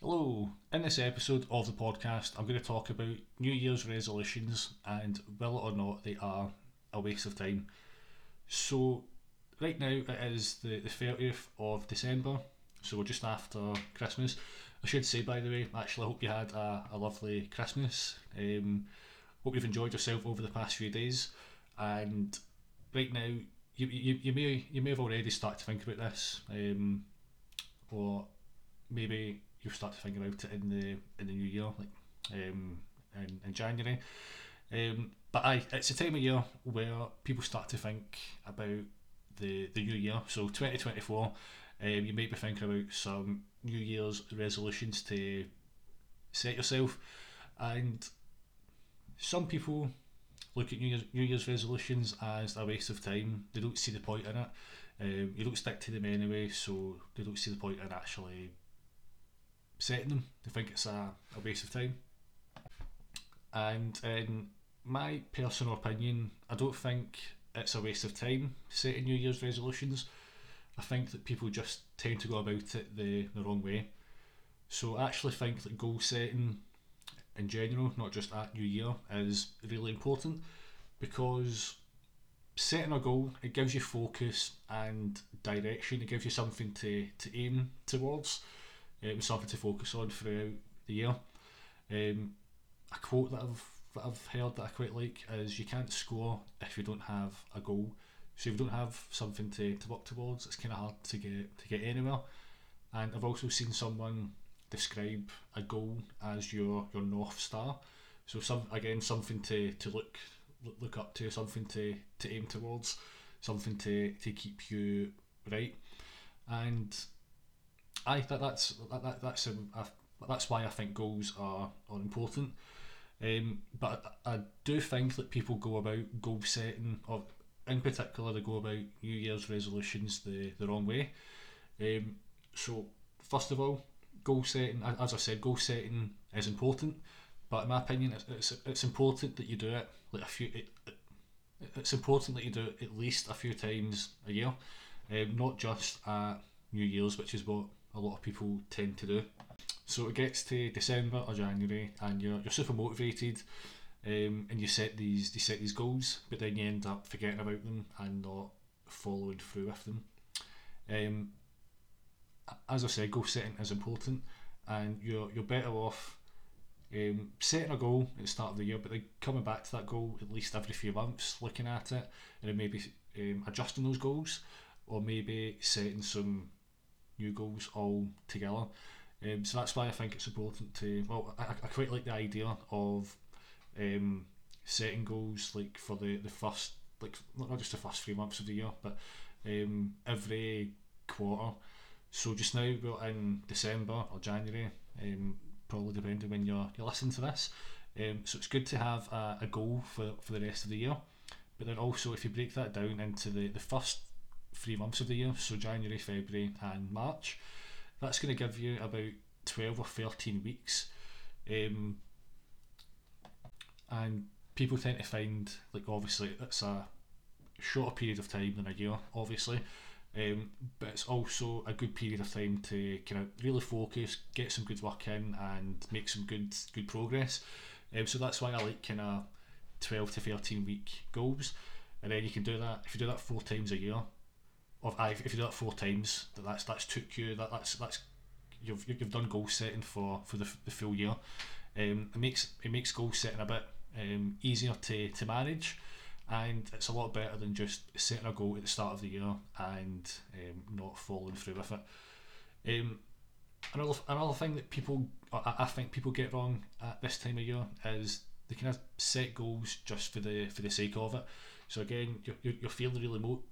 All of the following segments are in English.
Hello, in this episode of the podcast, I'm going to talk about New Year's resolutions and whether or not they are a waste of time. So, right now it is the, the 30th of December, so we're just after Christmas. I should say, by the way, actually, I hope you had a, a lovely Christmas. Um, hope you've enjoyed yourself over the past few days. And right now, you, you, you may you may have already started to think about this, um, or maybe you'll start to think about it in the in the new year, like um, in, in January. Um, but I, it's a time of year where people start to think about the the new year. So 2024, um, you might be thinking about some New Year's resolutions to set yourself, and some people look at New Year's, New Year's resolutions as a waste of time. They don't see the point in it. Um, you don't stick to them anyway, so they don't see the point in actually setting them. They think it's a, a waste of time. And in my personal opinion, I don't think it's a waste of time setting New Year's resolutions. I think that people just tend to go about it the, the wrong way. So I actually think that goal setting in general, not just at New Year, is really important because setting a goal it gives you focus and direction. It gives you something to, to aim towards, um, something to focus on throughout the year. Um, a quote that I've that I've heard that I quite like is you can't score if you don't have a goal. So if you don't have something to, to work towards, it's kind of hard to get to get anywhere. And I've also seen someone describe a goal as your your north star. So some again something to, to look look up to, something to, to aim towards, something to, to keep you right. And I that that's that, that that's um, a, that's why I think goals are, are important. Um, but I, I do think that people go about goal setting, or in particular, they go about New Year's resolutions the, the wrong way. Um, so, first of all, goal setting, as I said, goal setting is important, but in my opinion, it's, it's, it's important that you do it like a few. It, it's important that you do it at least a few times a year, um, not just at New Year's, which is what a lot of people tend to do. So it gets to December or January, and you're, you're super motivated, um, and you set these you set these goals, but then you end up forgetting about them and not following through with them. Um, as I said, goal setting is important, and you're you're better off um, setting a goal at the start of the year, but then coming back to that goal at least every few months, looking at it, and then maybe um, adjusting those goals, or maybe setting some new goals all together. Um, so that's why I think it's important to. Well, I, I quite like the idea of um, setting goals like for the, the first, like not just the first three months of the year, but um, every quarter. So just now we're in December or January, um, probably depending when you're, you're listening to this. Um, so it's good to have a, a goal for, for the rest of the year. But then also, if you break that down into the, the first three months of the year, so January, February, and March, that's going to give you about 12 or 13 weeks. Um, and people tend to find, like, obviously, it's a shorter period of time than a year, obviously. Um, but it's also a good period of time to kind of really focus, get some good work in, and make some good good progress. Um, so that's why I like kind of twelve to thirteen week goals, and then you can do that if you do that four times a year. Or if you do that four times, that's that's took you that that's that's you've you've done goal setting for for the, the full year. Um, it makes it makes goal setting a bit um, easier to to manage and it's a lot better than just setting a goal at the start of the year and um, not following through with it. Um, another another thing that people I, I think people get wrong at this time of year is they kind of set goals just for the for the sake of it. So again, you're, you're, you're feeling really mo-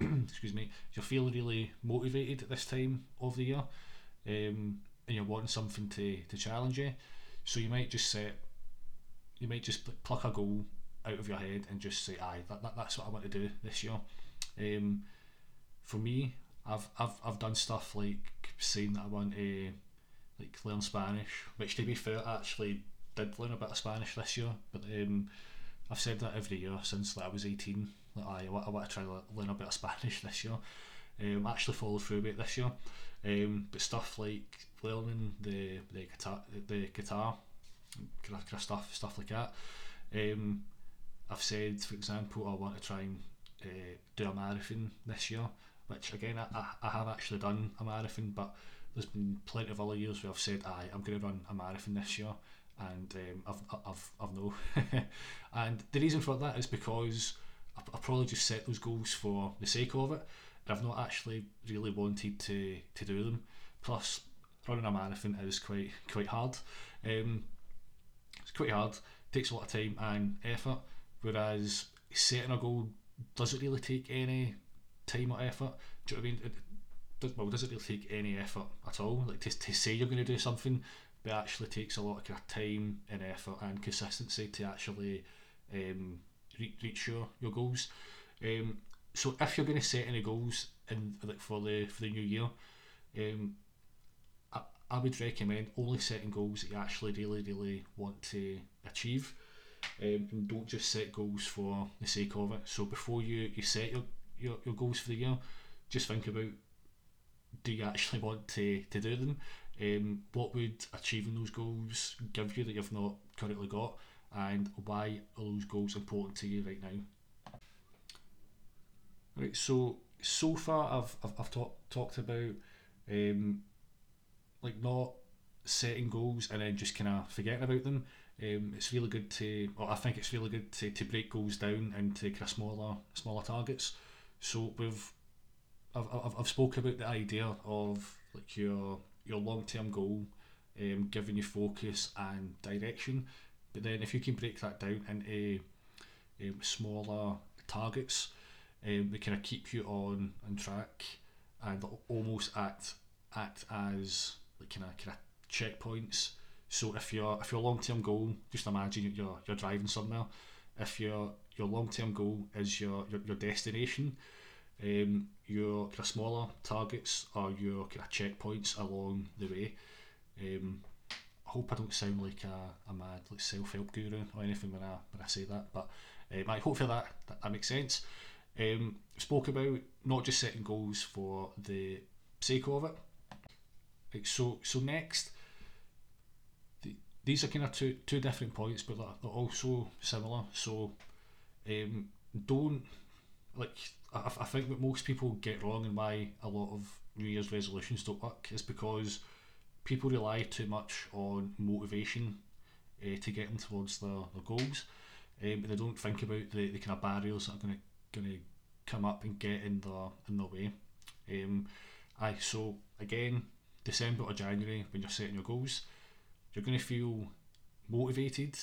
excuse me, you're feeling really motivated at this time of the year, um, and you're wanting something to, to challenge you. So you might just set, you might just pluck a goal out of your head and just say, "Aye, that, that that's what I want to do this year." Um, for me, I've I've I've done stuff like saying that I want to like learn Spanish, which to be fair, I actually did learn a bit of Spanish this year, but um, I've said that every year since like, I was eighteen. Like, aye, I want, I want to try to learn a bit of Spanish this year. Um, I actually followed through with it this year. Um, but stuff like learning the the guitar, the guitar, stuff stuff like that. Um, I've said, for example, I want to try and uh, do a marathon this year, which again I, I, I have actually done a marathon, but there's been plenty of other years where I've said, "Aye, I'm going to run a marathon this year," and um, I've I've I've no. and the reason for that is because I, I probably just set those goals for the sake of it, I've not actually really wanted to to do them. Plus, running a marathon is quite quite hard. Um, it's quite hard. Takes a lot of time and effort. Whereas setting a goal doesn't really take any time or effort. Do you know what I mean? It, does, well, doesn't really take any effort at all. Like to, to say you're going to do something, but actually takes a lot of, kind of time and effort and consistency to actually um, reach, reach your, your goals. Um, so if you're going to set any goals in like for the for the new year, um, I, I would recommend only setting goals that you actually really really want to achieve. Um, and don't just set goals for the sake of it. So before you, you set your, your, your goals for the year, just think about do you actually want to, to do them? Um, what would achieving those goals give you that you've not currently got? And why are those goals important to you right now? Right, so so far I've I've, I've talk, talked about um, like not setting goals and then just kind of forgetting about them. Um, it's really good to, well, I think it's really good to, to break goals down into kind of smaller smaller targets. So we've I've, I've, I've spoke about the idea of like your your long term goal, um, giving you focus and direction. But then if you can break that down into um, smaller targets, um, they kind of keep you on on track and almost act act as like kind of kind of checkpoints. So if your if your long term goal, just imagine you're you're driving somewhere. If your your long term goal is your, your, your destination, um, your kind of smaller targets are your kind of checkpoints along the way. Um, I hope I don't sound like a, a mad like self help guru or anything when I when I say that, but um, I hope that, that that makes sense. Um, spoke about not just setting goals for the sake of it. Right, so so next, the, these are kind of two two different points, but they're, they're also similar. So um, don't like I, I think what most people get wrong and why a lot of New Year's resolutions don't work is because people rely too much on motivation uh, to get them towards their, their goals. Um, they don't think about the, the kind of barriers that are going to going to come up and get in the in their way. Um, aye, so again, December or January when you're setting your goals, you're going to feel motivated.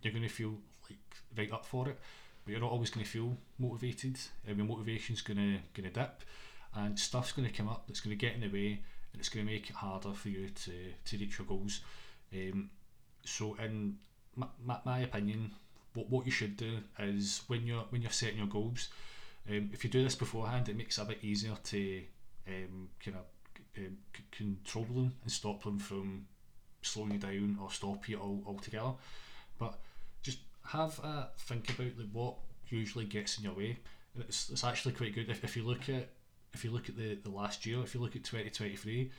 You're going to feel like right up for it but you're not always going to feel motivated. Um, your motivation's going to going to dip, and stuff's going to come up that's going to get in the way, and it's going to make it harder for you to to reach your goals. Um, so, in my, my, my opinion, what what you should do is when you're when you're setting your goals, um, if you do this beforehand, it makes it a bit easier to um, kind of um, c- control them and stop them from slowing you down or stop you all altogether. But have a think about like what usually gets in your way. It's, it's actually quite good if, if you look at if you look at the, the last year, if you look at twenty twenty three,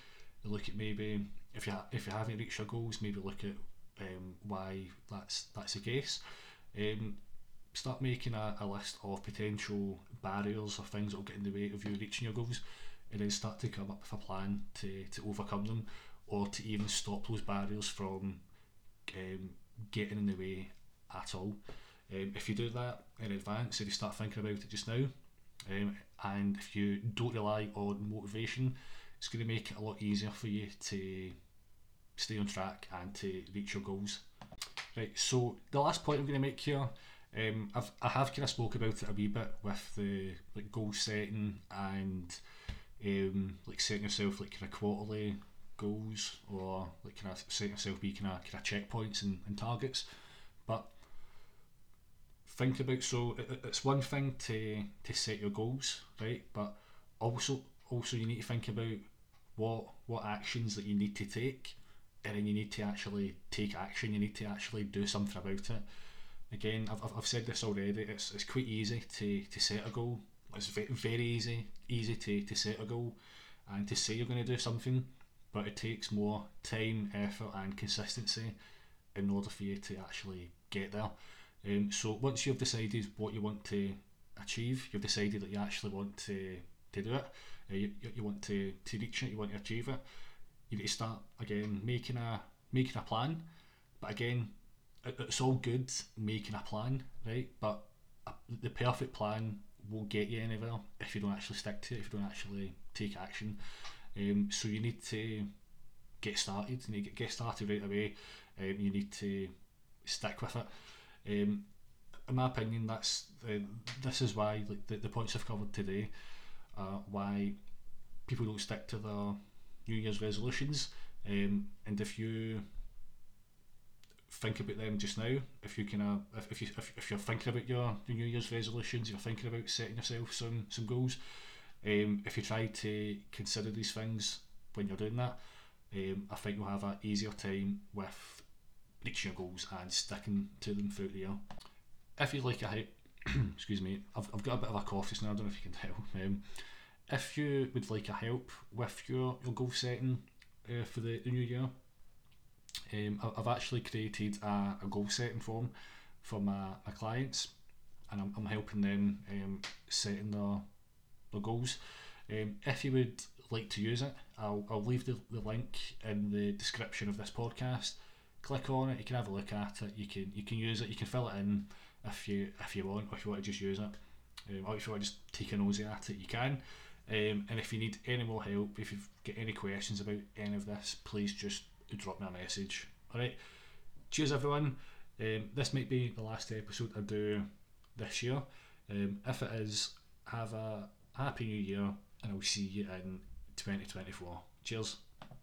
look at maybe if you ha- if you haven't reached your goals, maybe look at um, why that's that's the case. Um, start making a, a list of potential barriers or things that will get in the way of you reaching your goals, and then start to come up with a plan to, to overcome them, or to even stop those barriers from um, getting in the way at all. Um, if you do that in advance, if you start thinking about it just now, um, and if you don't rely on motivation, it's going to make it a lot easier for you to stay on track and to reach your goals. Right, so the last point I'm going to make here, um, I've, I have kind of spoke about it a wee bit with the like goal setting and um, like setting yourself like kind of quarterly goals or like kind of setting yourself be kind of kind of checkpoints and, and targets. Think about so it, it's one thing to to set your goals right? But also also you need to think about what what actions that you need to take and then you need to actually take action you need to actually do something about it. Again I've, I've said this already it's, it's quite easy to, to set a goal. It's very easy easy to, to set a goal and to say you're going to do something but it takes more time, effort, and consistency in order for you to actually get there. Um, so once you've decided what you want to achieve, you've decided that you actually want to, to do it, uh, you, you want to, to reach it, you want to achieve it, you need to start again making a making a plan. But again, it, it's all good making a plan, right? But the perfect plan won't get you anywhere if you don't actually stick to it, if you don't actually take action. Um, so you need to get started. You need to get started right away. Um, you need to stick with it. Um, in my opinion, that's uh, this is why like the, the points I've covered today are why people don't stick to their New Year's resolutions. Um, and if you think about them just now, if you can, uh, if, if you if, if you're thinking about your, your New Year's resolutions, you're thinking about setting yourself some some goals. Um, if you try to consider these things when you're doing that, um, I think you'll have an easier time with reaching your goals and sticking to them throughout the year. If you like a hype, excuse me, I've, I've got a bit of a cough just now, I don't know if you can tell. Um, if you would like a help with your, your goal setting uh, for the, the new year, um, I've actually created a, a goal setting form for my, my clients and I'm, I'm helping them um, setting their, their goals. Um, if you would like to use it, I'll, I'll leave the, the link in the description of this podcast. Click on it, you can have a look at it, you can you can use it, you can fill it in if you if you want, or if you want to just use it. Um, or if you want to just take a nosy at it, you can. Um, and if you need any more help, if you've got any questions about any of this, please just drop me a message. Alright, cheers everyone. Um, this might be the last episode I do this year. Um, if it is, have a happy new year and I'll see you in 2024. Cheers.